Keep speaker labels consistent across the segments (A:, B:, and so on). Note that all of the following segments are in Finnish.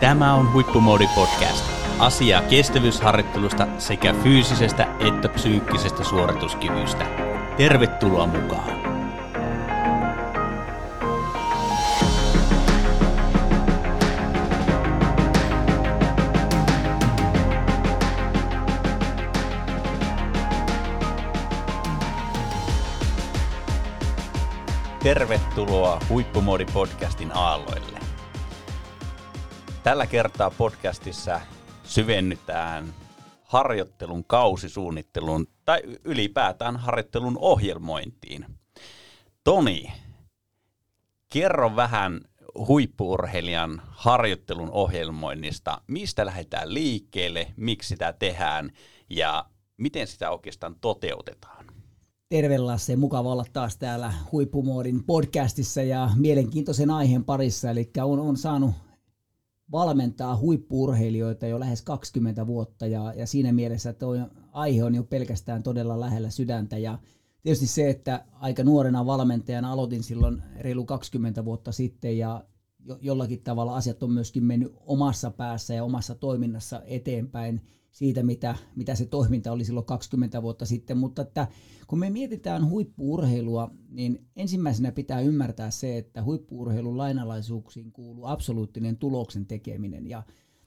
A: Tämä on Huippumoodi Podcast. Asiaa kestävyysharjoittelusta sekä fyysisestä että psyykkisestä suorituskyvystä. Tervetuloa mukaan! Tervetuloa Huippumoodi Podcastin aalloille. Tällä kertaa podcastissa syvennytään harjoittelun kausisuunnitteluun tai ylipäätään harjoittelun ohjelmointiin. Toni, kerro vähän huippuurheilijan harjoittelun ohjelmoinnista. Mistä lähdetään liikkeelle, miksi sitä tehdään ja miten sitä oikeastaan toteutetaan?
B: Terve Lasse, mukava olla taas täällä Huippumoodin podcastissa ja mielenkiintoisen aiheen parissa. Eli on, on saanut valmentaa huippuurheilijoita jo lähes 20 vuotta ja, ja siinä mielessä tuo aihe on jo pelkästään todella lähellä sydäntä. Ja tietysti se, että aika nuorena valmentajana aloitin silloin reilu 20 vuotta sitten ja jo, jollakin tavalla asiat on myöskin mennyt omassa päässä ja omassa toiminnassa eteenpäin siitä, mitä, mitä se toiminta oli silloin 20 vuotta sitten, mutta että kun me mietitään huippuurheilua, niin ensimmäisenä pitää ymmärtää se, että huippuurheilun lainalaisuuksiin kuuluu absoluuttinen tuloksen tekeminen. Ja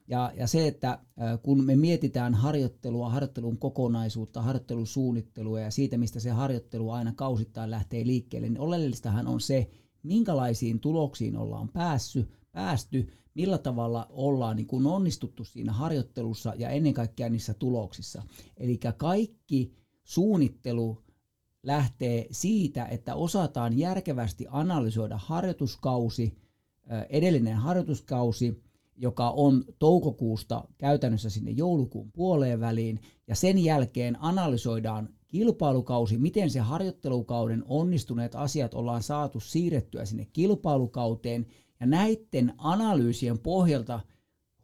B: ja, ja se, että kun me mietitään harjoittelua, harjoittelun kokonaisuutta, harjoittelusuunnittelua ja siitä, mistä se harjoittelu aina kausittain lähtee liikkeelle, niin oleellistahan on se, minkälaisiin tuloksiin ollaan päässyt, päästy, millä tavalla ollaan niin kuin onnistuttu siinä harjoittelussa ja ennen kaikkea niissä tuloksissa. Eli kaikki suunnittelu lähtee siitä, että osataan järkevästi analysoida harjoituskausi, edellinen harjoituskausi, joka on toukokuusta käytännössä sinne joulukuun puoleen väliin, ja sen jälkeen analysoidaan kilpailukausi, miten se harjoittelukauden onnistuneet asiat ollaan saatu siirrettyä sinne kilpailukauteen, ja näiden analyysien pohjalta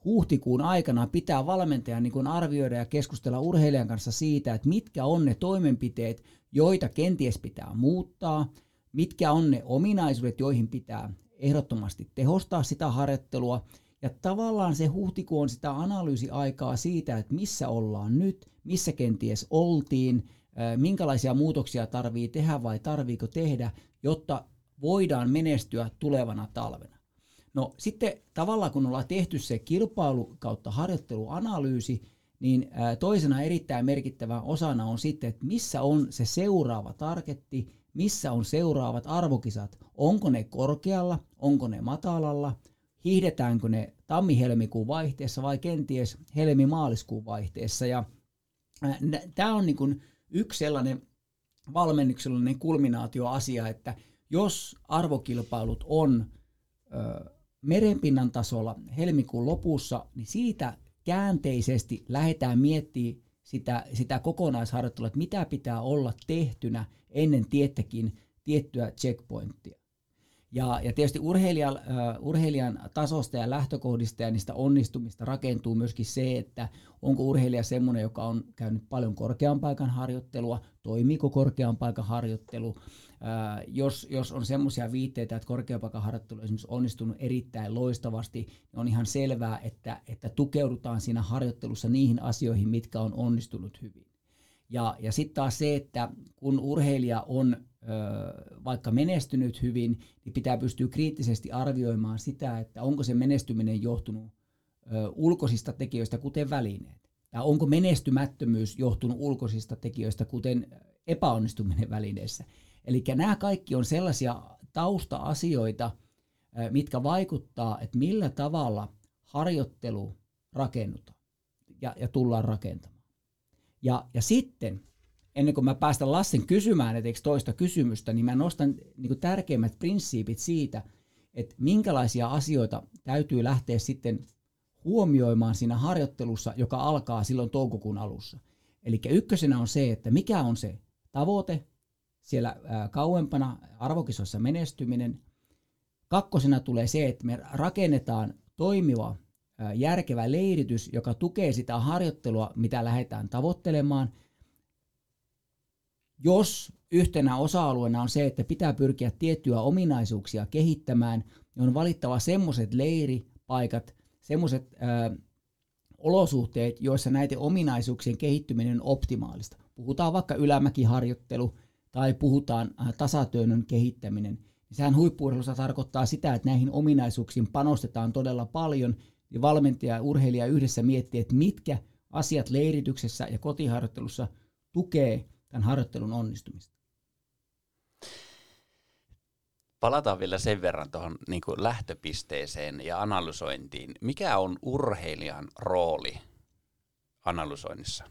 B: huhtikuun aikana pitää valmentajan niin arvioida ja keskustella urheilijan kanssa siitä, että mitkä on ne toimenpiteet, joita kenties pitää muuttaa, mitkä on ne ominaisuudet, joihin pitää ehdottomasti tehostaa sitä harjoittelua. Ja tavallaan se huhtikuu on sitä analyysiaikaa siitä, että missä ollaan nyt, missä kenties oltiin, minkälaisia muutoksia tarvii tehdä vai tarviiko tehdä, jotta voidaan menestyä tulevana talvena. No sitten tavallaan kun ollaan tehty se kilpailu kautta harjoitteluanalyysi, niin toisena erittäin merkittävä osana on sitten, että missä on se seuraava targetti, missä on seuraavat arvokisat. Onko ne korkealla, onko ne matalalla, hiihdetäänkö ne tammi-helmikuun vaihteessa vai kenties helmi-maaliskuun vaihteessa. Ja tämä on niin yksi sellainen valmennuksellinen kulminaatioasia, että jos arvokilpailut on merenpinnan tasolla helmikuun lopussa, niin siitä käänteisesti lähdetään miettimään sitä, sitä kokonaisharjoittelua, että mitä pitää olla tehtynä ennen tiettäkin tiettyä checkpointtia. Ja, ja tietysti urheilijan, uh, urheilijan tasosta ja lähtökohdista ja niistä onnistumista rakentuu myöskin se, että onko urheilija semmoinen, joka on käynyt paljon korkean paikan harjoittelua, toimiiko korkean paikan harjoittelu, Ää, jos, jos on semmoisia viitteitä, että korkeapaikan esimerkiksi onnistunut erittäin loistavasti, niin on ihan selvää, että, että tukeudutaan siinä harjoittelussa niihin asioihin, mitkä on onnistunut hyvin. Ja, ja sitten taas se, että kun urheilija on vaikka menestynyt hyvin, niin pitää pystyä kriittisesti arvioimaan sitä, että onko se menestyminen johtunut ulkoisista tekijöistä, kuten välineet. Ja onko menestymättömyys johtunut ulkoisista tekijöistä, kuten epäonnistuminen välineessä. Eli nämä kaikki on sellaisia tausta-asioita, mitkä vaikuttaa, että millä tavalla harjoittelu rakennutaan ja, ja tullaan rakentamaan. Ja, ja sitten, ennen kuin mä päästän Lassen kysymään etteikö toista kysymystä, niin mä nostan niin tärkeimmät prinsiipit siitä, että minkälaisia asioita täytyy lähteä sitten huomioimaan siinä harjoittelussa, joka alkaa silloin toukokuun alussa. Eli ykkösenä on se, että mikä on se tavoite, siellä kauempana arvokisossa menestyminen. Kakkosena tulee se, että me rakennetaan toimiva, järkevä leiritys, joka tukee sitä harjoittelua, mitä lähdetään tavoittelemaan. Jos yhtenä osa-alueena on se, että pitää pyrkiä tiettyjä ominaisuuksia kehittämään, niin on valittava semmoiset leiripaikat, semmoiset olosuhteet, joissa näiden ominaisuuksien kehittyminen on optimaalista. Puhutaan vaikka ylämäkiharjoittelu tai puhutaan tasatyönnön kehittäminen. Niin sehän huippuurheilussa tarkoittaa sitä, että näihin ominaisuuksiin panostetaan todella paljon, ja valmentaja ja urheilija yhdessä miettii, että mitkä asiat leirityksessä ja kotiharjoittelussa tukee tämän harjoittelun onnistumista.
A: Palataan vielä sen verran tuohon niin lähtöpisteeseen ja analysointiin. Mikä on urheilijan rooli analysoinnissa?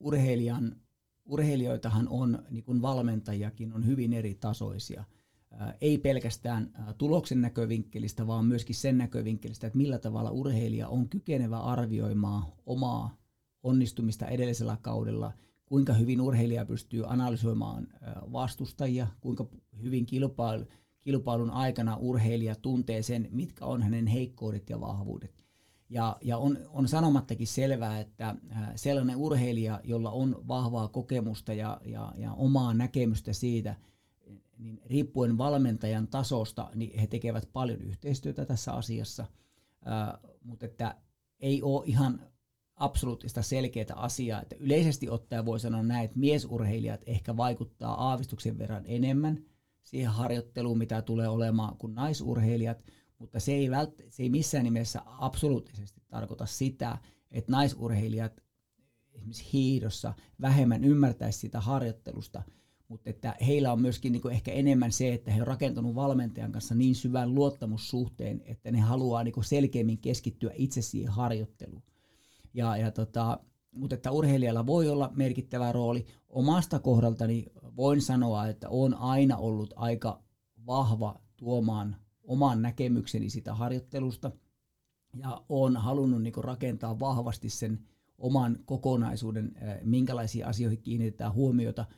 B: Urheilijan, urheilijoitahan on, niin kuin valmentajakin, on hyvin eri tasoisia. Ei pelkästään tuloksen näkövinkkelistä, vaan myöskin sen näkövinkkelistä, että millä tavalla urheilija on kykenevä arvioimaan omaa onnistumista edellisellä kaudella – kuinka hyvin urheilija pystyy analysoimaan vastustajia, kuinka hyvin kilpailu, kilpailun aikana urheilija tuntee sen, mitkä on hänen heikkoudet ja vahvuudet. Ja, ja on, on sanomattakin selvää, että sellainen urheilija, jolla on vahvaa kokemusta ja, ja, ja omaa näkemystä siitä, niin riippuen valmentajan tasosta, niin he tekevät paljon yhteistyötä tässä asiassa, ää, mutta että ei ole ihan absoluuttista selkeää asiaa, että yleisesti ottaen voi sanoa näin, että miesurheilijat ehkä vaikuttaa aavistuksen verran enemmän siihen harjoitteluun, mitä tulee olemaan kuin naisurheilijat, mutta se ei, vält- se ei missään nimessä absoluuttisesti tarkoita sitä, että naisurheilijat esimerkiksi hiidossa vähemmän ymmärtäisi sitä harjoittelusta, mutta että heillä on myöskin niin ehkä enemmän se, että he on rakentanut valmentajan kanssa niin syvän luottamussuhteen, että ne haluaa niin selkeämmin keskittyä itse siihen harjoitteluun. Ja, ja tota, mutta että urheilijalla voi olla merkittävä rooli. Omasta kohdaltani voin sanoa, että on aina ollut aika vahva tuomaan oman näkemykseni sitä harjoittelusta ja on halunnut niin rakentaa vahvasti sen oman kokonaisuuden, minkälaisiin asioihin kiinnitetään huomiota –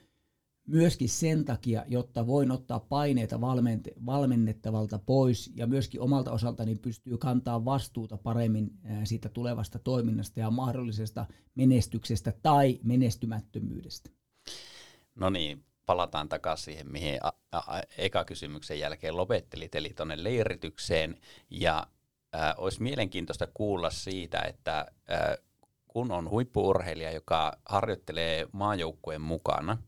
B: myöskin sen takia, jotta voin ottaa paineita valmennettavalta pois ja myöskin omalta osaltani pystyy kantaa vastuuta paremmin siitä tulevasta toiminnasta ja mahdollisesta menestyksestä tai menestymättömyydestä.
A: No niin, palataan takaisin siihen, mihin a- a- eka kysymyksen jälkeen lopettelit, eli tuonne leiritykseen. Ja äh, olisi mielenkiintoista kuulla siitä, että äh, kun on huippuurheilija, joka harjoittelee maajoukkueen mukana,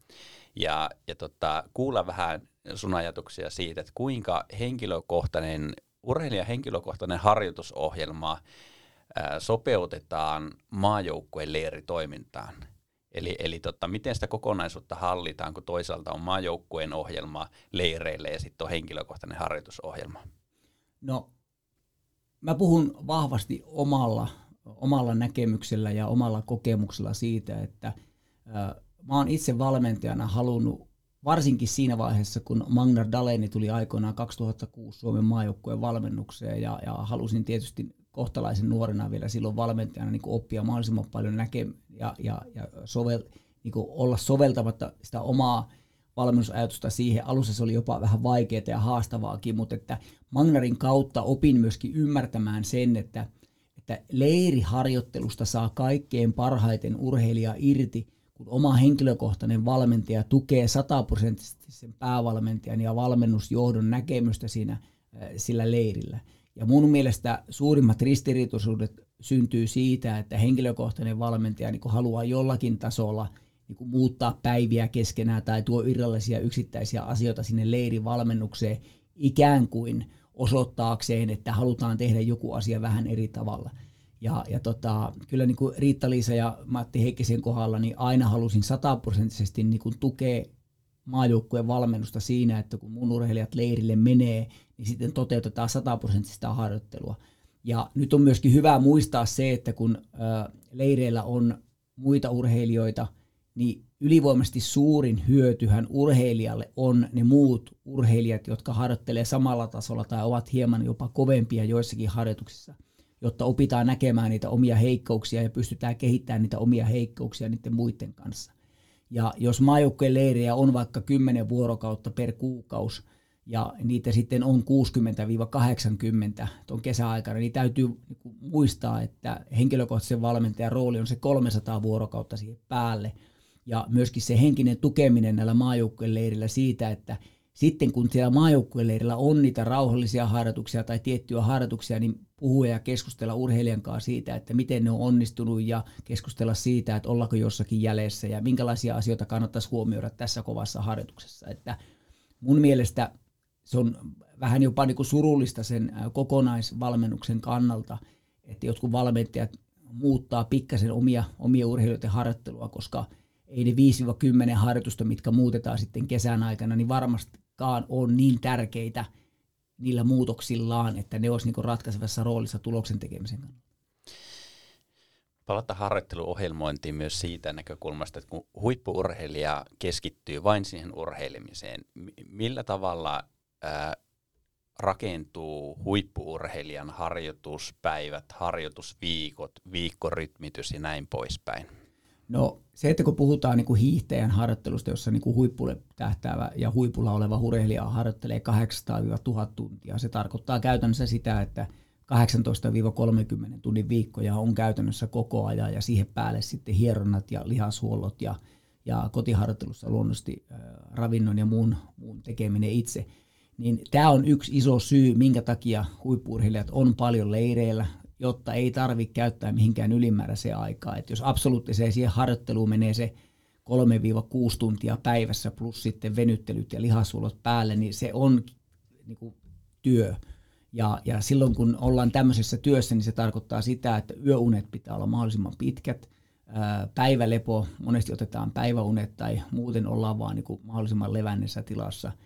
A: ja, ja tota, kuulla vähän sun ajatuksia siitä, että kuinka henkilökohtainen, urheilijan henkilökohtainen harjoitusohjelma ää, sopeutetaan maajoukkueen leiritoimintaan. Eli, eli tota, miten sitä kokonaisuutta hallitaan, kun toisaalta on maajoukkueen ohjelma leireille ja sitten on henkilökohtainen harjoitusohjelma?
B: No, mä puhun vahvasti omalla, omalla näkemyksellä ja omalla kokemuksella siitä, että mä oon itse valmentajana halunnut, varsinkin siinä vaiheessa, kun Magnar Daleni tuli aikoinaan 2006 Suomen maajoukkueen valmennukseen ja, ja halusin tietysti kohtalaisen nuorena vielä silloin valmentajana niin oppia mahdollisimman paljon näke ja, ja, ja sovel, niin olla soveltamatta sitä omaa valmennusajatusta siihen. Alussa se oli jopa vähän vaikeaa ja haastavaakin, mutta että Magnarin kautta opin myöskin ymmärtämään sen, että, että leiriharjoittelusta saa kaikkein parhaiten urheilija irti, kun oma henkilökohtainen valmentaja tukee sataprosenttisesti sen päävalmentajan ja valmennusjohdon näkemystä siinä sillä leirillä. Ja mun mielestä suurimmat ristiriitoisuudet syntyy siitä, että henkilökohtainen valmentaja niin haluaa jollakin tasolla niin muuttaa päiviä keskenään tai tuo irrallisia yksittäisiä asioita sinne leirivalmennukseen ikään kuin osoittaakseen, että halutaan tehdä joku asia vähän eri tavalla – ja, ja tota, kyllä niin kuin Riitta-Liisa ja Matti Heikkisen kohdalla niin aina halusin sataprosenttisesti niin kuin tukea maajoukkueen valmennusta siinä, että kun mun urheilijat leirille menee, niin sitten toteutetaan sataprosenttista harjoittelua. Ja nyt on myöskin hyvä muistaa se, että kun ä, leireillä on muita urheilijoita, niin ylivoimaisesti suurin hyötyhän urheilijalle on ne muut urheilijat, jotka harjoittelee samalla tasolla tai ovat hieman jopa kovempia joissakin harjoituksissa – jotta opitaan näkemään niitä omia heikkouksia ja pystytään kehittämään niitä omia heikkouksia niiden muiden kanssa. Ja jos maajoukkojen leirejä on vaikka 10 vuorokautta per kuukausi, ja niitä sitten on 60-80 tuon kesäaikana, niin täytyy niinku muistaa, että henkilökohtaisen valmentajan rooli on se 300 vuorokautta siihen päälle. Ja myöskin se henkinen tukeminen näillä maajoukkojen leirillä siitä, että sitten kun siellä maajoukkueleirillä on niitä rauhallisia harjoituksia tai tiettyjä harjoituksia, niin puhua ja keskustella urheilijan kanssa siitä, että miten ne on onnistunut ja keskustella siitä, että ollaanko jossakin jäljessä ja minkälaisia asioita kannattaisi huomioida tässä kovassa harjoituksessa. Että mun mielestä se on vähän jopa niin kuin surullista sen kokonaisvalmennuksen kannalta, että jotkut valmentajat muuttaa pikkasen omia, omia urheilijoiden harjoittelua, koska ei ne 5-10 harjoitusta, mitkä muutetaan sitten kesän aikana, niin varmastikaan on niin tärkeitä niillä muutoksillaan, että ne olisi niin ratkaisevassa roolissa tuloksen tekemisen kannalta.
A: Palata harjoitteluohjelmointiin myös siitä näkökulmasta, että kun huippuurheilija keskittyy vain siihen urheilemiseen, millä tavalla ää, rakentuu huippuurheilijan harjoituspäivät, harjoitusviikot, viikkorytmitys ja näin poispäin?
B: No se, että kun puhutaan niin kuin hiihtäjän harjoittelusta, jossa niin kuin huippulle tähtäävä ja huipulla oleva urheilija harjoittelee 800-1000 tuntia, se tarkoittaa käytännössä sitä, että 18-30 tunnin viikkoja on käytännössä koko ajan ja siihen päälle sitten hieronnat ja lihashuollot ja, ja kotiharjoittelussa luonnollisesti äh, ravinnon ja muun, muun tekeminen itse – niin tämä on yksi iso syy, minkä takia huippuurheilijat on paljon leireillä, jotta ei tarvitse käyttää mihinkään ylimääräiseen aikaa. Et jos absoluuttiseen siihen harjoitteluun menee se 3-6 tuntia päivässä plus sitten venyttelyt ja lihasuolot päälle, niin se on niin kuin, työ. Ja, ja silloin kun ollaan tämmöisessä työssä, niin se tarkoittaa sitä, että yöunet pitää olla mahdollisimman pitkät. Päivälepo, monesti otetaan päiväunet tai muuten ollaan vaan niin kuin mahdollisimman levännessä tilassa –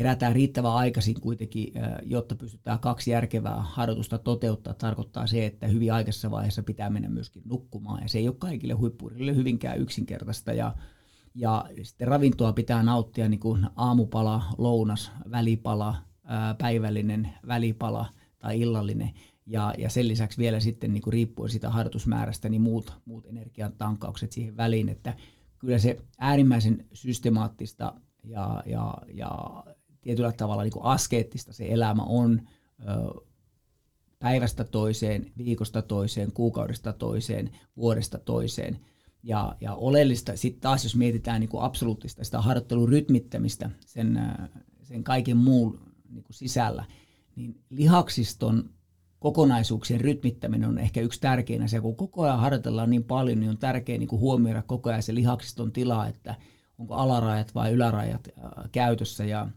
B: herätään riittävän aikaisin kuitenkin, jotta pystytään kaksi järkevää harjoitusta toteuttaa. Tarkoittaa se, että hyvin aikaisessa vaiheessa pitää mennä myöskin nukkumaan. Ja se ei ole kaikille huippuurille hyvinkään yksinkertaista. Ja, ja sitten ravintoa pitää nauttia niin kuin aamupala, lounas, välipala, päivällinen välipala tai illallinen. Ja, ja sen lisäksi vielä sitten niin kuin riippuen siitä harjoitusmäärästä, niin muut, muut energian tankaukset siihen väliin. Että kyllä se äärimmäisen systemaattista ja, ja, ja tietyllä tavalla niin kuin askeettista se elämä on ö, päivästä toiseen, viikosta toiseen, kuukaudesta toiseen, vuodesta toiseen. Ja, ja oleellista sitten taas, jos mietitään niin kuin absoluuttista sitä harjoittelun rytmittämistä sen, sen kaiken muun niin kuin sisällä, niin lihaksiston kokonaisuuksien rytmittäminen on ehkä yksi tärkein asia. Kun koko ajan harjoitellaan niin paljon, niin on tärkeää niin kuin huomioida koko ajan se lihaksiston tila, että onko alarajat vai ylärajat käytössä. Ja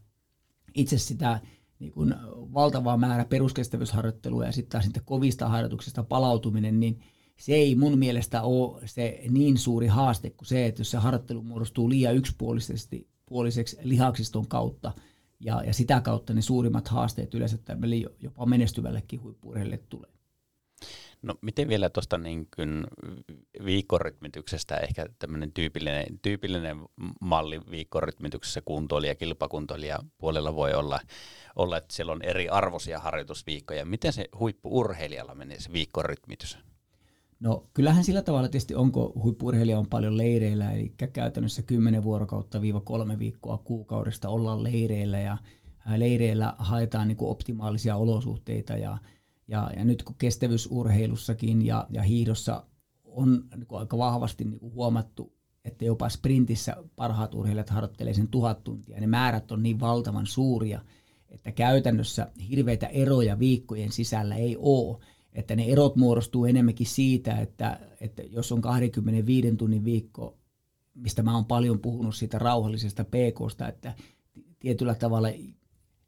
B: itse sitä niin kuin valtavaa määrä peruskestävyysharjoittelua ja sitten taas sitten kovista harjoituksista palautuminen, niin se ei mun mielestä ole se niin suuri haaste kuin se, että jos se harjoittelu muodostuu liian yksipuolisesti puoliseksi lihaksiston kautta, ja, ja sitä kautta ne suurimmat haasteet yleensä tämmöille jopa menestyvällekin huippuurheille tulee.
A: No miten vielä tuosta niin viikkorytmityksestä ehkä tämmöinen tyypillinen, tyypillinen malli viikkorytmityksessä kuntoilija, kilpakuntoilija puolella voi olla, olla, että siellä on eri arvoisia harjoitusviikkoja. Miten se huippuurheilijalla menee se viikkorytmitys?
B: No kyllähän sillä tavalla tietysti onko huippuurheilija on paljon leireillä, eli käytännössä 10 vuorokautta viiva kolme viikkoa kuukaudesta ollaan leireillä ja leireillä haetaan niin optimaalisia olosuhteita ja ja, ja nyt kun kestävyysurheilussakin ja, ja hiidossa on niin kuin aika vahvasti niin kuin huomattu, että jopa sprintissä parhaat urheilijat harjoittelee sen tuhat tuntia. Ne määrät on niin valtavan suuria, että käytännössä hirveitä eroja viikkojen sisällä ei ole. Että ne erot muodostuu enemmänkin siitä, että, että jos on 25 tunnin viikko, mistä mä oon paljon puhunut siitä rauhallisesta PKsta, että tietyllä tavalla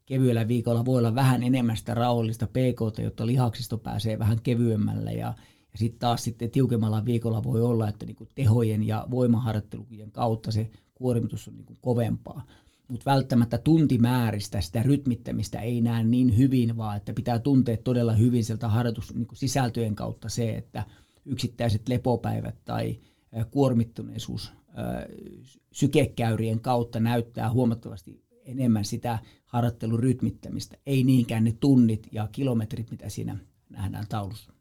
B: kevyellä viikolla voi olla vähän enemmän sitä rauhallista pk jotta lihaksisto pääsee vähän kevyemmälle ja, ja sitten taas sitten tiukemmalla viikolla voi olla, että niinku tehojen ja voimaharjoittelujen kautta se kuormitus on niinku kovempaa. Mutta välttämättä tuntimääristä sitä rytmittämistä ei näe niin hyvin, vaan että pitää tuntea todella hyvin sieltä harjoitussisältöjen niinku kautta se, että yksittäiset lepopäivät tai kuormittuneisuus sykekäyrien kautta näyttää huomattavasti enemmän sitä harjoittelun rytmittämistä, ei niinkään ne tunnit ja kilometrit, mitä siinä nähdään taulussa.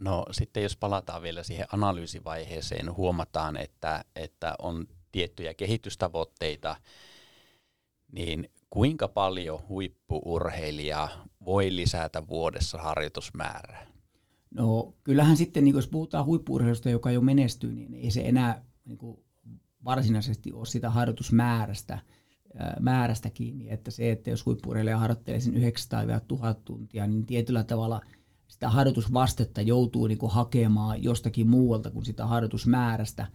A: No sitten jos palataan vielä siihen analyysivaiheeseen, huomataan, että, että on tiettyjä kehitystavoitteita, niin kuinka paljon huippuurheilija voi lisätä vuodessa harjoitusmäärää?
B: No kyllähän sitten, niin jos puhutaan huippuurheilusta, joka jo menestyy, niin ei se enää niin kuin varsinaisesti ole sitä harjoitusmäärästä – määrästä kiinni, että se, että jos huippureilija harjoittelee sen 900 1000 tuntia, niin tietyllä tavalla sitä harjoitusvastetta joutuu niin hakemaan jostakin muualta kuin sitä harjoitusmäärästä.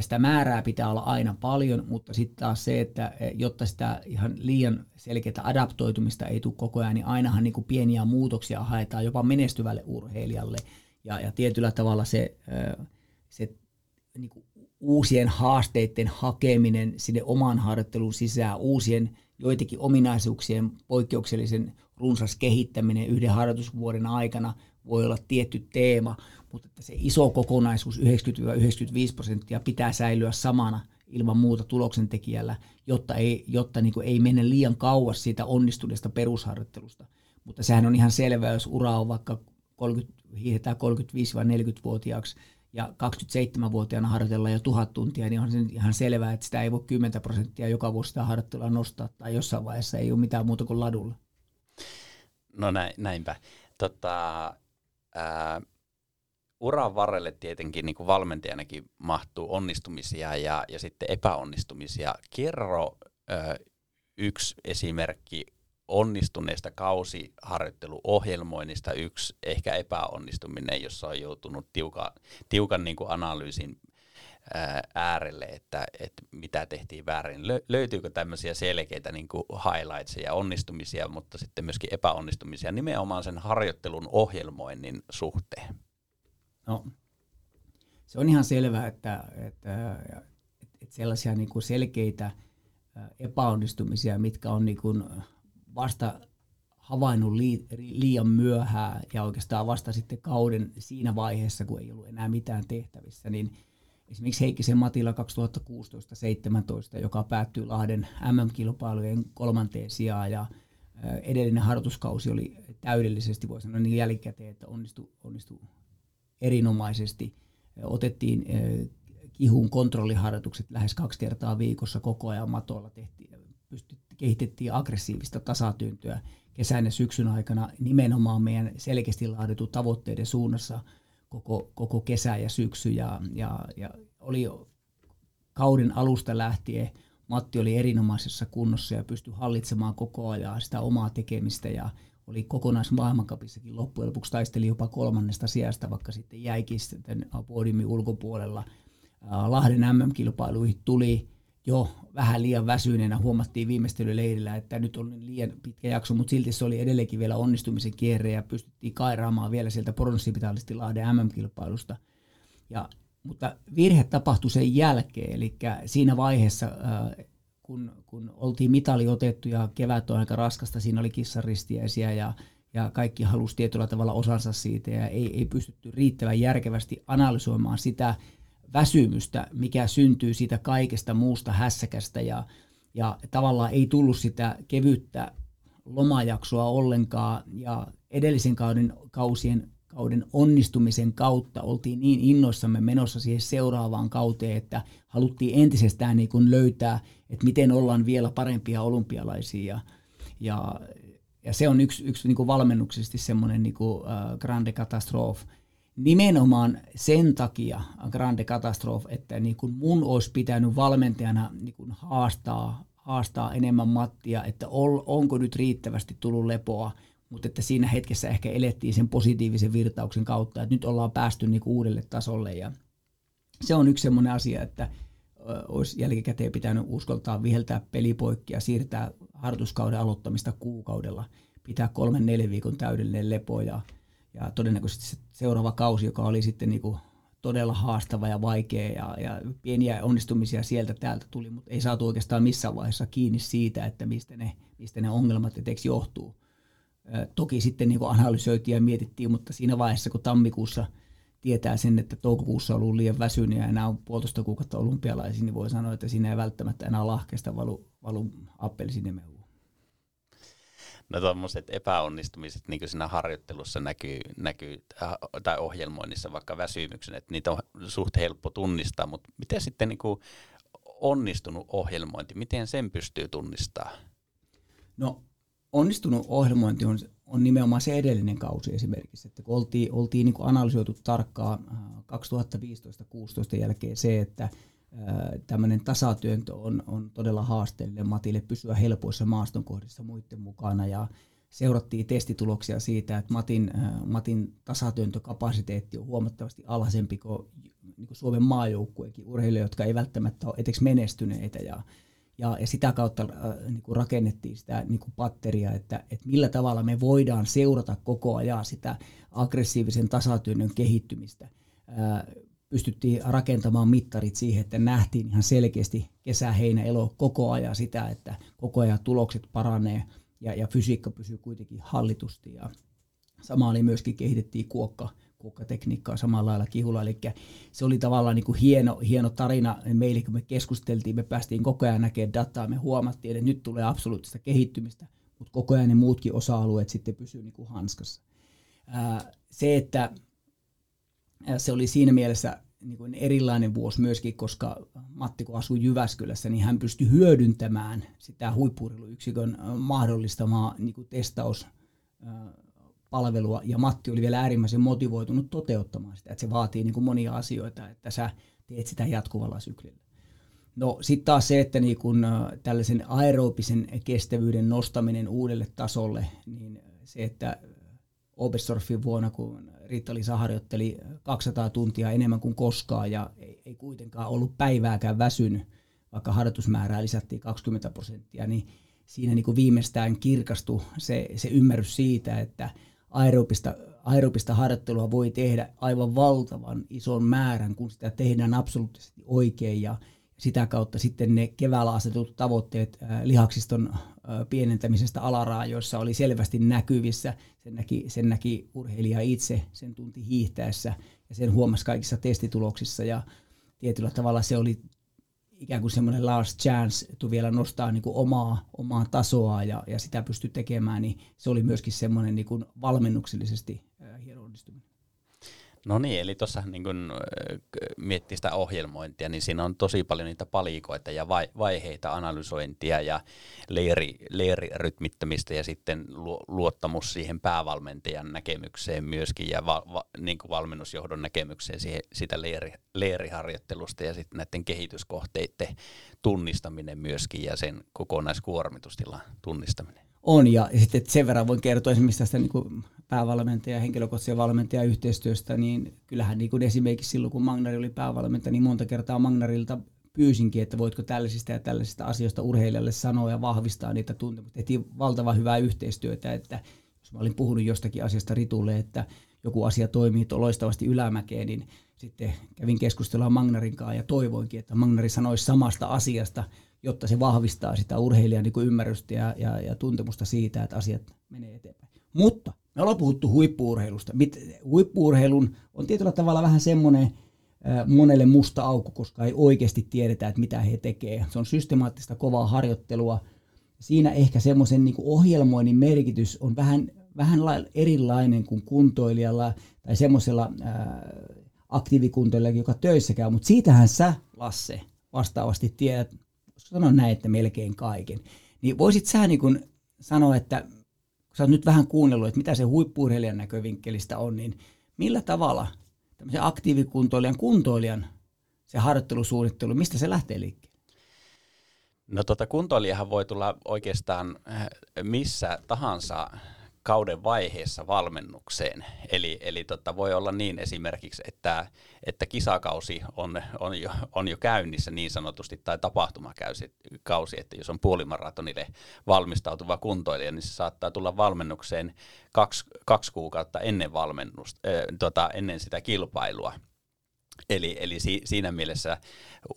B: Sitä määrää pitää olla aina paljon, mutta sitten taas se, että jotta sitä ihan liian selkeää adaptoitumista ei tule koko ajan, niin ainahan niin pieniä muutoksia haetaan jopa menestyvälle urheilijalle. Ja, ja tietyllä tavalla se, se niin uusien haasteiden hakeminen sinne oman harjoittelun sisään, uusien joitakin ominaisuuksien poikkeuksellisen runsas kehittäminen yhden harjoitusvuoden aikana voi olla tietty teema, mutta että se iso kokonaisuus 90-95 prosenttia pitää säilyä samana ilman muuta tuloksentekijällä, jotta ei, jotta niin ei mene liian kauas siitä onnistuneesta perusharjoittelusta. Mutta sehän on ihan selvää, jos ura on vaikka 30, hiihdetään 35-40-vuotiaaksi, ja 27-vuotiaana harjoitellaan jo tuhat tuntia, niin on se ihan selvää, että sitä ei voi 10 prosenttia joka vuosi sitä harjoittelua nostaa, tai jossain vaiheessa ei ole mitään muuta kuin ladulla.
A: No näin, näinpä. Tota, ää, uran varrelle tietenkin niin kuin valmentajanakin mahtuu onnistumisia ja, ja sitten epäonnistumisia. Kerro ää, yksi esimerkki onnistuneesta kausiharjoitteluohjelmoinnista yksi ehkä epäonnistuminen, jossa on joutunut tiuka, tiukan niin kuin analyysin äärelle, että, että mitä tehtiin väärin. Löytyykö tämmöisiä selkeitä niin kuin onnistumisia, mutta sitten myöskin epäonnistumisia nimenomaan sen harjoittelun ohjelmoinnin suhteen?
B: No, se on ihan selvää, että, että, että sellaisia niin kuin selkeitä epäonnistumisia, mitkä on niin kuin vasta havainnut liian myöhään ja oikeastaan vasta sitten kauden siinä vaiheessa, kun ei ollut enää mitään tehtävissä, niin esimerkiksi Heikkisen Matilla 2016-17, joka päättyi Lahden MM-kilpailujen kolmanteen sijaan ja edellinen harjoituskausi oli täydellisesti, voi sanoa niin jälkikäteen, että onnistui, onnistui erinomaisesti. Otettiin kihun kontrolliharjoitukset lähes kaksi kertaa viikossa koko ajan matolla tehtiin, pystyttiin, kehitettiin aggressiivista tasatyyntöä kesän ja syksyn aikana nimenomaan meidän selkeästi laaditun tavoitteiden suunnassa koko, koko kesä ja syksy ja, ja, ja oli kauden alusta lähtien Matti oli erinomaisessa kunnossa ja pystyi hallitsemaan koko ajan sitä omaa tekemistä ja oli kokonaismaailmankapissakin loppujen lopuksi taisteli jopa kolmannesta sijasta, vaikka sitten jäikin sitten podiumin ulkopuolella. Lahden MM-kilpailuihin tuli jo vähän liian väsyneenä huomattiin viimeistelyleirillä, että nyt on liian pitkä jakso, mutta silti se oli edelleenkin vielä onnistumisen kierre ja pystyttiin kairaamaan vielä sieltä pronssipitalisti Lahden MM-kilpailusta. Ja, mutta virhe tapahtui sen jälkeen, eli siinä vaiheessa, kun, kun oltiin mitali otettu ja kevät on aika raskasta, siinä oli kissaristiäisiä ja, ja kaikki halusi tietyllä tavalla osansa siitä ja ei, ei pystytty riittävän järkevästi analysoimaan sitä, väsymystä, mikä syntyy siitä kaikesta muusta hässäkästä ja, ja tavallaan ei tullut sitä kevyttä lomajaksoa ollenkaan ja edellisen kauden, kausien kauden onnistumisen kautta oltiin niin innoissamme menossa siihen seuraavaan kauteen, että haluttiin entisestään niin kuin löytää, että miten ollaan vielä parempia olympialaisia. Ja, ja, ja se on yksi, yksi niin kuin valmennuksesti semmoinen niin kuin, uh, grande katastrofe, nimenomaan sen takia grande katastrofe, että niin kuin mun olisi pitänyt valmentajana niin kuin haastaa, haastaa enemmän Mattia, että ol, onko nyt riittävästi tullut lepoa, mutta että siinä hetkessä ehkä elettiin sen positiivisen virtauksen kautta, että nyt ollaan päästy niin kuin uudelle tasolle. Ja se on yksi sellainen asia, että olisi jälkikäteen pitänyt uskaltaa viheltää pelipoikki ja siirtää harjoituskauden aloittamista kuukaudella, pitää kolmen neljän viikon täydellinen lepo ja ja todennäköisesti se seuraava kausi, joka oli sitten niin kuin todella haastava ja vaikea ja, ja pieniä onnistumisia sieltä täältä tuli, mutta ei saatu oikeastaan missään vaiheessa kiinni siitä, että mistä ne, mistä ne ongelmat eteeksi johtuu. Toki sitten niin analysoitiin ja mietittiin, mutta siinä vaiheessa, kun tammikuussa tietää sen, että toukokuussa on ollut liian väsynyt ja enää on puolitoista kuukautta olympialaisia, niin voi sanoa, että siinä ei välttämättä enää lahkeesta valu, valu appelsiinimehu
A: no tuommoiset epäonnistumiset niin siinä harjoittelussa näkyy, näkyy, äh, tai ohjelmoinnissa vaikka väsymyksen, että niitä on suht helppo tunnistaa, mutta miten sitten niin kuin onnistunut ohjelmointi, miten sen pystyy tunnistamaan?
B: No onnistunut ohjelmointi on, on nimenomaan se edellinen kausi esimerkiksi, että kun oltiin, oltiin niin analysoitu tarkkaan 2015-2016 äh, jälkeen se, että tämmöinen tasatyöntö on, on todella haasteellinen Matille pysyä helpoissa maastonkohdissa muiden mukana ja seurattiin testituloksia siitä, että Matin, Matin tasatyöntökapasiteetti on huomattavasti alhaisempi kuin, niin kuin Suomen maajoukkueekin urheilijoita, jotka ei välttämättä ole eteksi menestyneitä. Ja, ja, ja sitä kautta äh, niin kuin rakennettiin sitä niin kuin patteria, että, että millä tavalla me voidaan seurata koko ajan sitä aggressiivisen tasatyönnön kehittymistä. Äh, pystyttiin rakentamaan mittarit siihen, että nähtiin ihan selkeästi kesä, heinä, elo koko ajan sitä, että koko ajan tulokset paranee ja, ja fysiikka pysyy kuitenkin hallitusti. Ja sama oli myöskin kehitettiin kuokka, kuokkatekniikkaa samalla lailla kihulla. Eli se oli tavallaan niin kuin hieno, hieno tarina meille, kun me keskusteltiin, me päästiin koko ajan näkemään dataa, me huomattiin, että nyt tulee absoluuttista kehittymistä, mutta koko ajan ne muutkin osa-alueet sitten pysyy niin kuin hanskassa. se, että se oli siinä mielessä niin kuin erilainen vuosi myöskin, koska Matti kun asui Jyväskylässä, niin hän pystyi hyödyntämään sitä huippuuriluyksikön mahdollistamaa niin kuin testaus palvelua, ja Matti oli vielä äärimmäisen motivoitunut toteuttamaan sitä, että se vaatii niin kuin monia asioita, että sä teet sitä jatkuvalla syklillä. No sitten taas se, että niin kun, tällaisen aerobisen kestävyyden nostaminen uudelle tasolle, niin se, että Oberstdorfin vuonna, kun Riitta-Liisa harjoitteli 200 tuntia enemmän kuin koskaan ja ei, ei kuitenkaan ollut päivääkään väsynyt, vaikka harjoitusmäärää lisättiin 20 prosenttia, niin siinä niin kuin viimeistään kirkastui se, se ymmärrys siitä, että aerobista, aerobista harjoittelua voi tehdä aivan valtavan ison määrän, kun sitä tehdään absoluuttisesti oikein ja sitä kautta sitten ne keväällä asetut tavoitteet lihaksiston pienentämisestä alaraajoissa oli selvästi näkyvissä. Sen näki, sen näki urheilija itse, sen tunti hiihtäessä ja sen huomasi kaikissa testituloksissa ja tietyllä tavalla se oli ikään kuin semmoinen last chance, että vielä nostaa niin kuin omaa, omaa tasoa ja, ja sitä pystyi tekemään, niin se oli myöskin semmoinen niin kuin valmennuksellisesti hieno onnistuminen.
A: No niin, eli tuossa niin kun miettii sitä ohjelmointia, niin siinä on tosi paljon niitä palikoita ja vaiheita, analysointia ja leiri, leirirytmittämistä ja sitten luottamus siihen päävalmentajan näkemykseen myöskin ja va, va, niin valmennusjohdon näkemykseen siihen, sitä leiri, leiriharjoittelusta ja sitten näiden kehityskohteiden tunnistaminen myöskin ja sen kokonaiskuormitustilan tunnistaminen.
B: On, ja sitten sen verran voin kertoa esimerkiksi tästä niin päävalmentaja, henkilökohtaisen valmentaja yhteistyöstä, niin kyllähän niin kuin esimerkiksi silloin, kun Magnari oli päävalmentaja, niin monta kertaa Magnarilta pyysinkin, että voitko tällaisista ja tällaisista asioista urheilijalle sanoa ja vahvistaa niitä tuntemuksia. Tehtiin valtavan hyvää yhteistyötä, että jos mä olin puhunut jostakin asiasta Ritulle, että joku asia toimii loistavasti ylämäkeen, niin sitten kävin keskustelua Magnarin kanssa ja toivoinkin, että Magnari sanoisi samasta asiasta, jotta se vahvistaa sitä urheilijan niin ymmärrystä ja, ja, ja tuntemusta siitä, että asiat menee eteenpäin. Mutta me ollaan puhuttu huippuurheilusta. Huippuurheilun on tietyllä tavalla vähän semmoinen monelle musta aukko, koska ei oikeasti tiedetä, että mitä he tekevät. Se on systemaattista kovaa harjoittelua. Siinä ehkä semmoisen niin ohjelmoinnin merkitys on vähän, vähän erilainen kuin kuntoilijalla tai semmoisella aktiivikuntoilijalla, joka töissä käy. Mutta siitähän sä, Lasse, vastaavasti tiedät, sanoa näin, että melkein kaiken. Niin voisit sä niin sanoa, että kun sä oot nyt vähän kuunnellut, että mitä se huippuurheilijan näkövinkkelistä on, niin millä tavalla tämmöisen aktiivikuntoilijan, kuntoilijan se harjoittelusuunnittelu, mistä se lähtee liikkeelle?
A: No tota kuntoilijahan voi tulla oikeastaan äh, missä tahansa kauden vaiheessa valmennukseen. Eli, eli tota, voi olla niin esimerkiksi, että, että kisakausi on, on, jo, on jo käynnissä niin sanotusti, tai tapahtumakausi, että jos on puolimaratonille valmistautuva kuntoilija, niin se saattaa tulla valmennukseen kaksi, kaksi kuukautta ennen, valmennusta, äh, tota, ennen sitä kilpailua. Eli, eli si, siinä mielessä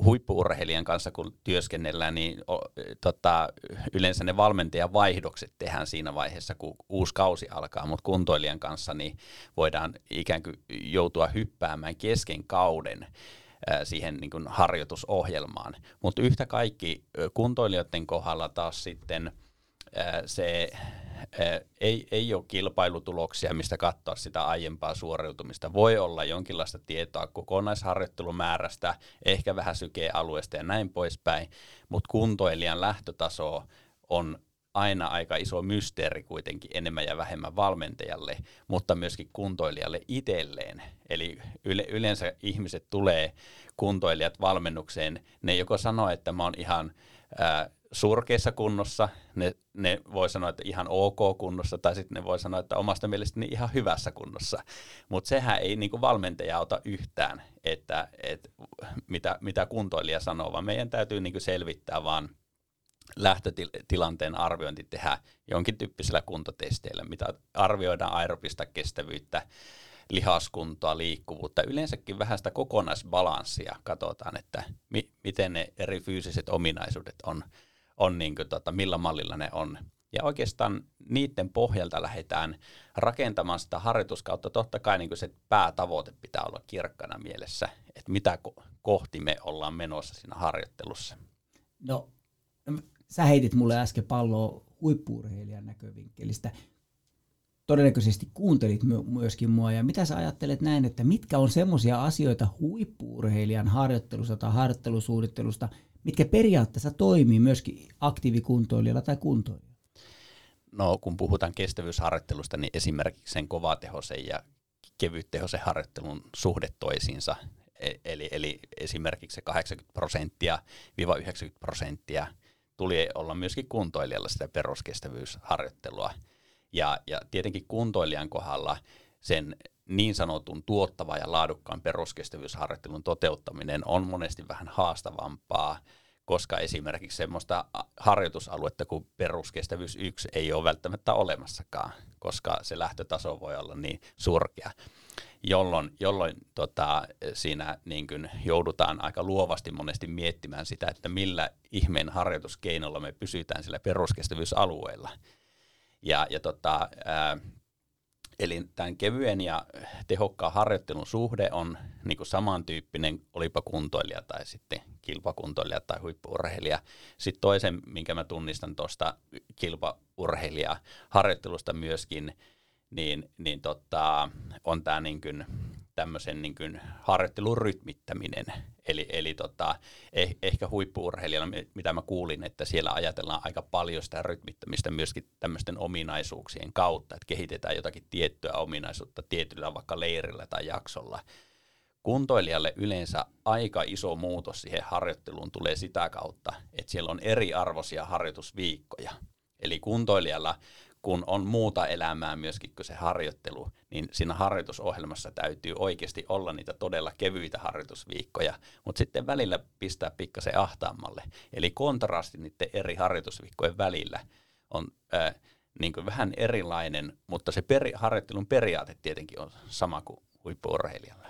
A: huippuurheilijan kanssa kun työskennellään, niin o, tota, yleensä ne valmentajan vaihdokset tehdään siinä vaiheessa, kun uusi kausi alkaa, mutta kuntoilijan kanssa niin voidaan ikään kuin joutua hyppäämään kesken kauden siihen niin kuin harjoitusohjelmaan. Mutta yhtä kaikki kuntoilijoiden kohdalla taas sitten se ei, ei ole kilpailutuloksia, mistä katsoa sitä aiempaa suoriutumista. Voi olla jonkinlaista tietoa kokonaisharjoittelumäärästä, ehkä vähän sykealueesta ja näin poispäin, mutta kuntoilijan lähtötaso on aina aika iso mysteeri kuitenkin enemmän ja vähemmän valmentajalle, mutta myöskin kuntoilijalle itselleen. Eli yle, yleensä ihmiset tulee kuntoilijat valmennukseen, ne joko sanoo, että mä oon ihan surkeissa kunnossa, ne, ne voi sanoa, että ihan ok kunnossa, tai sitten ne voi sanoa, että omasta mielestäni ihan hyvässä kunnossa. Mutta sehän ei niin kuin valmentaja auta yhtään, että, että mitä, mitä kuntoilija sanoo, vaan meidän täytyy niin kuin selvittää vaan lähtötilanteen arviointi tehdä jonkin tyyppisellä kuntotesteillä, mitä arvioidaan aerobista kestävyyttä, lihaskuntoa, liikkuvuutta, yleensäkin vähän sitä kokonaisbalanssia katsotaan, että mi- miten ne eri fyysiset ominaisuudet on, on niin kuin, tota, millä mallilla ne on. Ja oikeastaan niiden pohjalta lähdetään rakentamaan sitä harjoituskautta. Totta kai niin se päätavoite pitää olla kirkkana mielessä, että mitä ko- kohti me ollaan menossa siinä harjoittelussa.
B: No, sä heitit mulle äsken palloa huippuurheilijan näkövinkkelistä todennäköisesti kuuntelit myöskin mua, ja mitä sä ajattelet näin, että mitkä on semmoisia asioita huippuurheilijan harjoittelusta tai harjoittelusuunnittelusta, mitkä periaatteessa toimii myöskin aktiivikuntoilijalla tai kuntoilijalla?
A: No kun puhutaan kestävyysharjoittelusta, niin esimerkiksi sen kovatehoisen ja kevyttehoisen harjoittelun suhde toisiinsa, e-, eli, eli esimerkiksi se 80 prosenttia 90 prosenttia tuli olla myöskin kuntoilijalla sitä peruskestävyysharjoittelua – ja, ja tietenkin kuntoilijan kohdalla sen niin sanotun tuottava ja laadukkaan peruskestävyysharjoittelun toteuttaminen on monesti vähän haastavampaa, koska esimerkiksi semmoista harjoitusaluetta kuin peruskestävyys 1 ei ole välttämättä olemassakaan, koska se lähtötaso voi olla niin surkea, jolloin, jolloin tota, siinä niin kuin joudutaan aika luovasti monesti miettimään sitä, että millä ihmeen harjoituskeinolla me pysytään sillä peruskestävyysalueella – ja, ja tota, ää, eli tämän kevyen ja tehokkaan harjoittelun suhde on niin kuin samantyyppinen, olipa kuntoilija tai sitten kilpakuntoilija tai huippuurheilija. Sitten toisen, minkä mä tunnistan tuosta kilpaurheilija harjoittelusta myöskin, niin, niin tota, on tämä niin kuin tämmöisen niin kuin harjoittelun rytmittäminen. Eli, eli tota, eh, ehkä huippuurheilijalla, mitä mä kuulin, että siellä ajatellaan aika paljon sitä rytmittämistä myöskin tämmöisten ominaisuuksien kautta, että kehitetään jotakin tiettyä ominaisuutta tietyllä vaikka leirillä tai jaksolla. Kuntoilijalle yleensä aika iso muutos siihen harjoitteluun tulee sitä kautta, että siellä on eriarvoisia harjoitusviikkoja. Eli kuntoilijalla kun on muuta elämää myöskin kuin se harjoittelu, niin siinä harjoitusohjelmassa täytyy oikeasti olla niitä todella kevyitä harjoitusviikkoja, mutta sitten välillä pistää pikkasen ahtaammalle. Eli kontrasti niiden eri harjoitusviikkojen välillä on ää, niin kuin vähän erilainen, mutta se peri, harjoittelun periaate tietenkin on sama kuin huippuurheilijalla.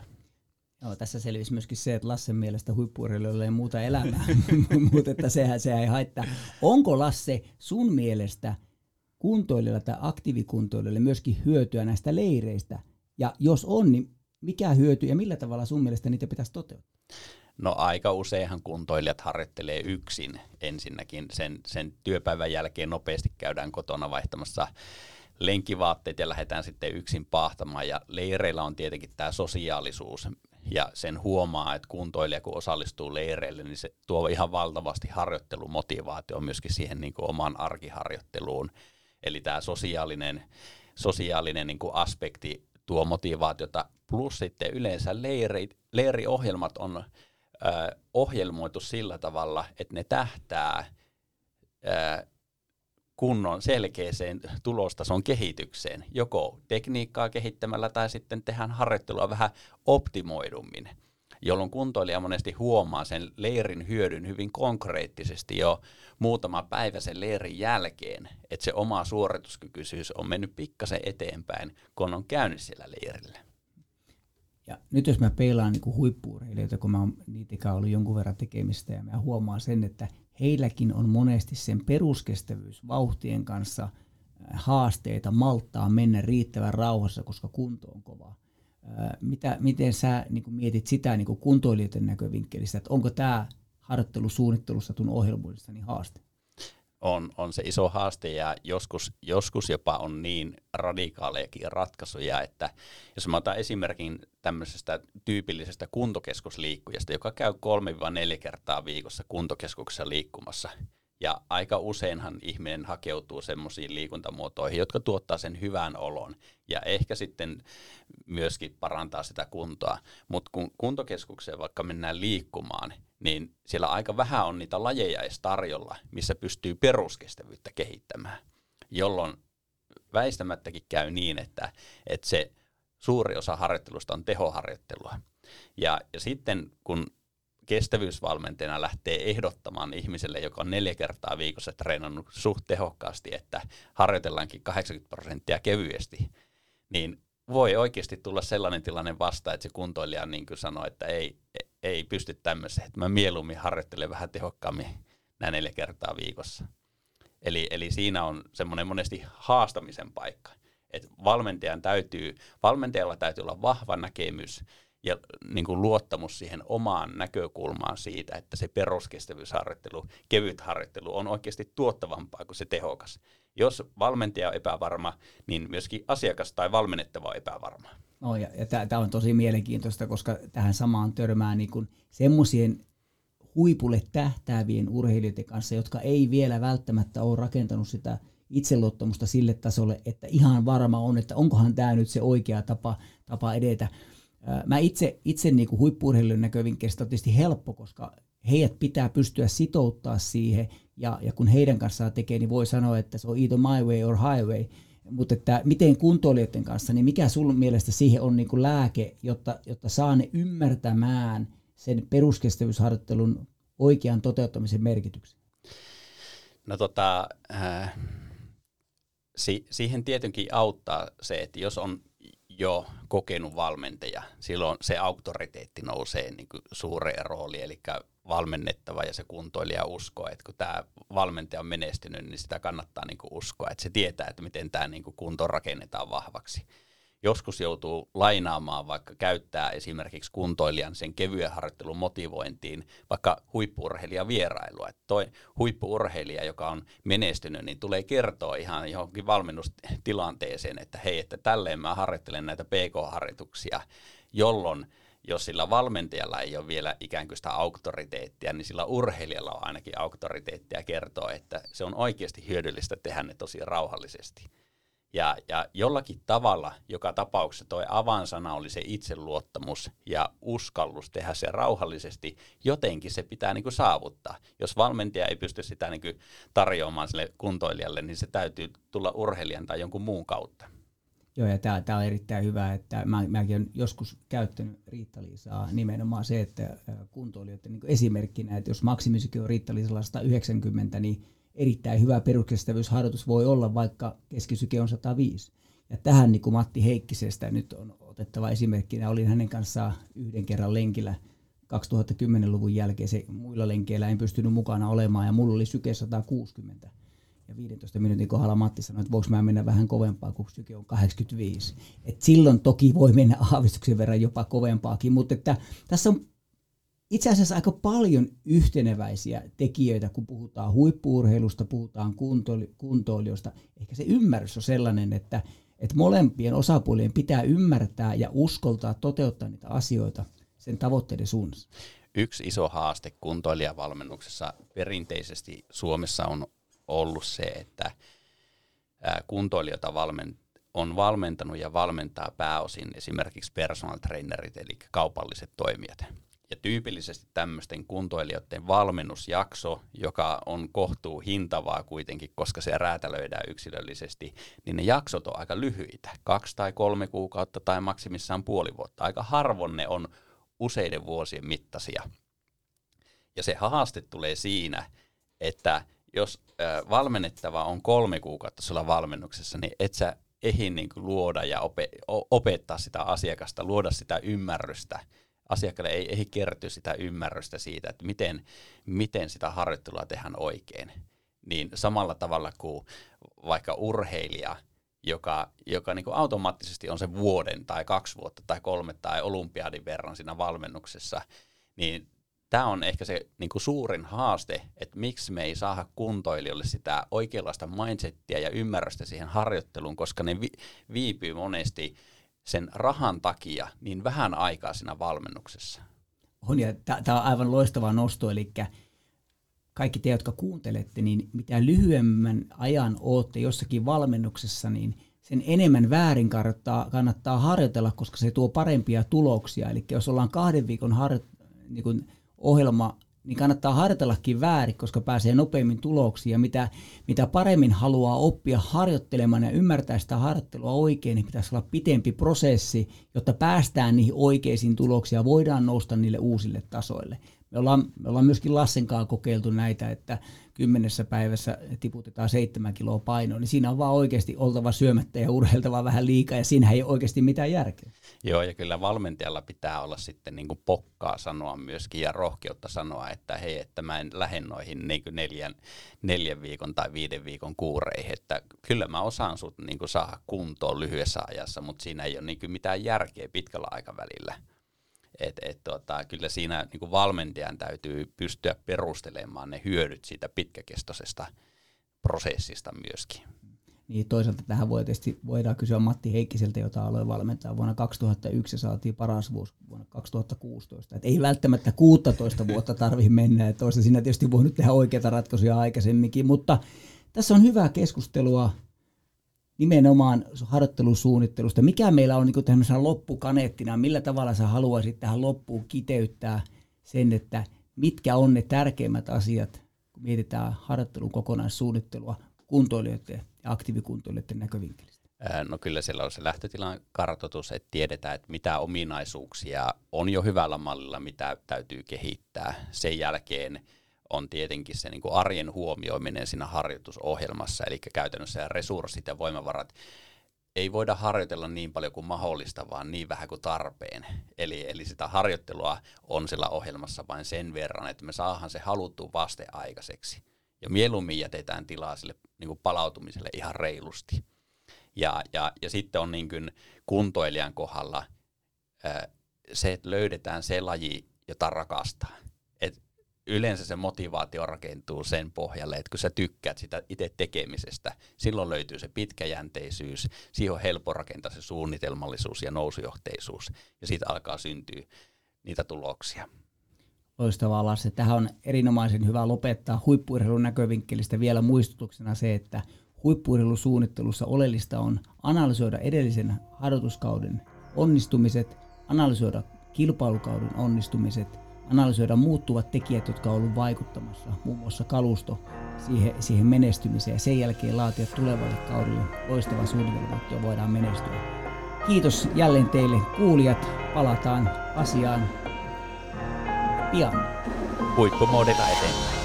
B: Joo, tässä selvisi myöskin se, että Lassen mielestä huippuurheilijoilla ei muuta elämää, mutta että sehän, sehän ei haittaa. Onko Lasse sun mielestä – kuntoilijoille tai aktiivikuntoilijoille myöskin hyötyä näistä leireistä? Ja jos on, niin mikä hyöty ja millä tavalla sun mielestä niitä pitäisi toteuttaa?
A: No aika useinhan kuntoilijat harjoittelee yksin ensinnäkin. Sen, sen työpäivän jälkeen nopeasti käydään kotona vaihtamassa lenkivaatteet ja lähdetään sitten yksin pahtamaan. Ja leireillä on tietenkin tämä sosiaalisuus, ja sen huomaa, että kuntoilija kun osallistuu leireille, niin se tuo ihan valtavasti harjoittelumotivaatio myöskin siihen niin kuin omaan arkiharjoitteluun. Eli tämä sosiaalinen, sosiaalinen niin kuin aspekti tuo motivaatiota, plus sitten yleensä leiri, leiriohjelmat on ö, ohjelmoitu sillä tavalla, että ne tähtää ö, kunnon selkeäseen tulostason kehitykseen, joko tekniikkaa kehittämällä tai sitten tehdään harjoittelua vähän optimoidummin jolloin kuntoilija monesti huomaa sen leirin hyödyn hyvin konkreettisesti jo muutama päivä sen leirin jälkeen, että se oma suorituskykyisyys on mennyt pikkasen eteenpäin, kun on käynyt siellä leirillä.
B: Ja nyt jos mä peilaan niin huippuurheilijoita, kun mä oon niitäkään ollut jonkun verran tekemistä, ja mä huomaan sen, että heilläkin on monesti sen peruskestävyys vauhtien kanssa haasteita malttaa mennä riittävän rauhassa, koska kunto on kova mitä, miten sä niin kuin mietit sitä niin kuin kuntoilijoiden näkövinkkelistä, että onko tämä harjoittelusuunnittelussa tun ohjelmoinnissa niin haaste?
A: On, on se iso haaste ja joskus, joskus jopa on niin radikaalejakin ratkaisuja, että jos mä otan esimerkin tämmöisestä tyypillisestä kuntokeskusliikkujasta, joka käy 3-4 kertaa viikossa kuntokeskuksessa liikkumassa, Ja aika useinhan ihminen hakeutuu semmoisiin liikuntamuotoihin, jotka tuottaa sen hyvän olon ja ehkä sitten myöskin parantaa sitä kuntoa. Mutta kun kuntokeskukseen vaikka mennään liikkumaan, niin siellä aika vähän on niitä lajeja edes tarjolla, missä pystyy peruskestävyyttä kehittämään, jolloin väistämättäkin käy niin, että, että se suuri osa harjoittelusta on tehoharjoittelua. Ja, ja sitten kun kestävyysvalmentajana lähtee ehdottamaan ihmiselle, joka on neljä kertaa viikossa treenannut suht tehokkaasti, että harjoitellaankin 80 prosenttia kevyesti, niin voi oikeasti tulla sellainen tilanne vasta, että se kuntoilija niin kuin sanoo, että ei, ei pysty tämmöiseen, että mä mieluummin harjoittelen vähän tehokkaammin nämä neljä kertaa viikossa. Eli, eli siinä on semmoinen monesti haastamisen paikka. että valmentajan täytyy, valmentajalla täytyy olla vahva näkemys ja niin kuin luottamus siihen omaan näkökulmaan siitä, että se peruskestävyysharjoittelu, kevyt harjoittelu on oikeasti tuottavampaa kuin se tehokas. Jos valmentaja on epävarma, niin myöskin asiakas tai valmennettava on epävarma.
B: No ja, ja tämä on tosi mielenkiintoista, koska tähän samaan törmää niin semmoisien huipulle tähtäävien urheilijoiden kanssa, jotka ei vielä välttämättä ole rakentanut sitä itseluottamusta sille tasolle, että ihan varma on, että onkohan tämä nyt se oikea tapa, tapa edetä. Mä itse, itse niin kuin näkövinkkelistä on tietysti helppo, koska heidät pitää pystyä sitouttaa siihen, ja, ja kun heidän kanssaan tekee, niin voi sanoa, että se on either my way or highway, mutta että miten kuntoilijoiden kanssa, niin mikä sun mielestä siihen on niin kuin lääke, jotta, jotta saa ne ymmärtämään sen peruskestävyysharjoittelun oikean toteuttamisen merkityksen?
A: No tota, äh, si- siihen tietenkin auttaa se, että jos on jo kokenut valmentaja, silloin se auktoriteetti nousee niin kuin suureen rooliin, eli valmennettava ja se kuntoilija uskoo, että kun tämä valmentaja on menestynyt, niin sitä kannattaa niin kuin uskoa, että se tietää, että miten tämä niin kuin kunto rakennetaan vahvaksi joskus joutuu lainaamaan, vaikka käyttää esimerkiksi kuntoilijan sen kevyen harjoittelun motivointiin, vaikka huippuurheilija vierailua. Että toi huippuurheilija, joka on menestynyt, niin tulee kertoa ihan johonkin valmennustilanteeseen, että hei, että tälleen mä harjoittelen näitä PK-harjoituksia, jolloin jos sillä valmentajalla ei ole vielä ikään kuin sitä auktoriteettia, niin sillä urheilijalla on ainakin auktoriteettia kertoa, että se on oikeasti hyödyllistä tehdä ne tosi rauhallisesti. Ja, ja jollakin tavalla, joka tapauksessa tuo avansana oli se itseluottamus ja uskallus tehdä se rauhallisesti, jotenkin se pitää niin kuin saavuttaa. Jos valmentaja ei pysty sitä niin kuin tarjoamaan sille kuntoilijalle, niin se täytyy tulla urheilijan tai jonkun muun kautta.
B: Joo, ja tämä on erittäin hyvä, että mä, mäkin olen joskus käyttänyt Riitta-Liisaa nimenomaan se, että kuntoilijoiden niin esimerkkinä, että jos maksimisikin on Riitta-Liisalla 190, niin erittäin hyvä peruskestävyysharjoitus voi olla, vaikka keskisyke on 105. Ja tähän niin kuin Matti Heikkisestä nyt on otettava esimerkkinä. Olin hänen kanssaan yhden kerran lenkillä 2010-luvun jälkeen. Se, muilla lenkeillä en pystynyt mukana olemaan ja mulla oli syke 160. Ja 15 minuutin kohdalla Matti sanoi, että voiko mä mennä vähän kovempaa, kun syke on 85. Et silloin toki voi mennä aavistuksen verran jopa kovempaakin, mutta että tässä on itse asiassa aika paljon yhteneväisiä tekijöitä, kun puhutaan huippuurheilusta, puhutaan kuntoili- kuntoilijoista. Ehkä se ymmärrys on sellainen, että, että molempien osapuolien pitää ymmärtää ja uskoltaa toteuttaa niitä asioita sen tavoitteiden suunnassa.
A: Yksi iso haaste kuntoilijavalmennuksessa perinteisesti Suomessa on ollut se, että kuntoilijoita on valmentanut ja valmentaa pääosin esimerkiksi personal trainerit, eli kaupalliset toimijat ja tyypillisesti tämmöisten kuntoilijoiden valmennusjakso, joka on kohtuu hintavaa kuitenkin, koska se räätälöidään yksilöllisesti, niin ne jaksot on aika lyhyitä, kaksi tai kolme kuukautta tai maksimissaan puoli vuotta. Aika harvoin ne on useiden vuosien mittaisia. Ja se haaste tulee siinä, että jos valmennettava on kolme kuukautta sulla valmennuksessa, niin et sä ehdi niin luoda ja opettaa sitä asiakasta, luoda sitä ymmärrystä – asiakkaalle ei, ei kerty sitä ymmärrystä siitä, että miten, miten sitä harjoittelua tehdään oikein. Niin samalla tavalla kuin vaikka urheilija, joka, joka niin kuin automaattisesti on se vuoden tai kaksi vuotta tai kolme tai olympiadin verran siinä valmennuksessa, niin tämä on ehkä se niin kuin suurin haaste, että miksi me ei saada kuntoilijoille sitä oikeanlaista mindsettiä ja ymmärrystä siihen harjoitteluun, koska ne vi- viipyy monesti sen rahan takia niin vähän aikaa siinä valmennuksessa.
B: On ja tämä on aivan loistava nosto, eli kaikki te, jotka kuuntelette, niin mitä lyhyemmän ajan ootte jossakin valmennuksessa, niin sen enemmän väärin kannattaa, kannattaa harjoitella, koska se tuo parempia tuloksia. Eli jos ollaan kahden viikon har, niin kuin ohjelma niin kannattaa harjoitellakin väärin, koska pääsee nopeammin tuloksiin. Ja mitä, mitä paremmin haluaa oppia harjoittelemaan ja ymmärtää sitä harjoittelua oikein, niin pitäisi olla pitempi prosessi, jotta päästään niihin oikeisiin tuloksiin ja voidaan nousta niille uusille tasoille. Me ollaan, me ollaan myöskin Lassen kanssa kokeiltu näitä, että kymmenessä päivässä tiputetaan seitsemän kiloa painoa, niin siinä on vaan oikeasti oltava syömättä ja urheiltava vähän liikaa, ja siinä ei ole oikeasti mitään järkeä.
A: Joo, ja kyllä valmentajalla pitää olla sitten niin kuin pokkaa sanoa myöskin ja rohkeutta sanoa, että hei, että mä en lähde noihin niin kuin neljän, neljän viikon tai viiden viikon kuureihin, että kyllä mä osaan sut niin kuin saada kuntoon lyhyessä ajassa, mutta siinä ei ole niin kuin mitään järkeä pitkällä aikavälillä. Et, et tota, kyllä siinä niin kuin valmentajan täytyy pystyä perustelemaan ne hyödyt siitä pitkäkestoisesta prosessista myöskin.
B: Niin toisaalta tähän voi tietysti, voidaan kysyä Matti Heikkiseltä, jota aloin valmentaa vuonna 2001 ja saatiin paras vuosi vuonna 2016. Et ei välttämättä 16 vuotta tarvitse mennä, olisi siinä tietysti voinut tehdä oikeita ratkaisuja aikaisemminkin, mutta tässä on hyvää keskustelua nimenomaan harjoittelusuunnittelusta. Mikä meillä on niin tämmöisenä loppukaneettina, millä tavalla sä haluaisit tähän loppuun kiteyttää sen, että mitkä on ne tärkeimmät asiat, kun mietitään harjoittelun kokonaissuunnittelua kuntoilijoiden ja aktiivikuntoilijoiden näkövinkkelistä?
A: No kyllä siellä on se lähtötilan kartoitus, että tiedetään, että mitä ominaisuuksia on jo hyvällä mallilla, mitä täytyy kehittää. Sen jälkeen on tietenkin se niin kuin arjen huomioiminen siinä harjoitusohjelmassa, eli käytännössä resurssit ja voimavarat ei voida harjoitella niin paljon kuin mahdollista, vaan niin vähän kuin tarpeen. Eli, eli sitä harjoittelua on sillä ohjelmassa vain sen verran, että me saadaan se haluttu vaste aikaiseksi. Ja mieluummin jätetään tilaa sille niin kuin palautumiselle ihan reilusti. Ja, ja, ja sitten on niin kuin kuntoilijan kohdalla ää, se, että löydetään se laji, jota rakastaa yleensä se motivaatio rakentuu sen pohjalle, että kun sä tykkäät sitä itse tekemisestä, silloin löytyy se pitkäjänteisyys, siihen on helppo rakentaa se suunnitelmallisuus ja nousujohteisuus, ja siitä alkaa syntyä niitä tuloksia.
B: Loistavaa Lasse. Tähän on erinomaisen hyvä lopettaa huippuurheilun näkövinkkelistä vielä muistutuksena se, että huippuurheilusuunnittelussa oleellista on analysoida edellisen harjoituskauden onnistumiset, analysoida kilpailukauden onnistumiset analysoida muuttuvat tekijät, jotka on ollut vaikuttamassa, muun muassa kalusto siihen, siihen menestymiseen ja sen jälkeen laatia tulevalle kaudelle loistava suunnitelma, jotta voidaan menestyä. Kiitos jälleen teille kuulijat. Palataan asiaan pian.
A: Huippumoodilla eteenpäin.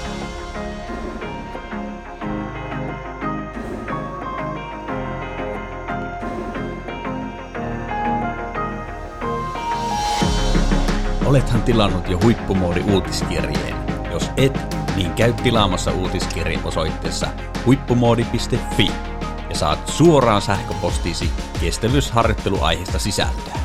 A: Olethan tilannut jo huippumoodi uutiskirjeen. Jos et, niin käy tilaamassa uutiskirje osoitteessa huippumoodi.fi ja saat suoraan sähköpostiisi kestävyysharjoitteluaiheesta sisältöä.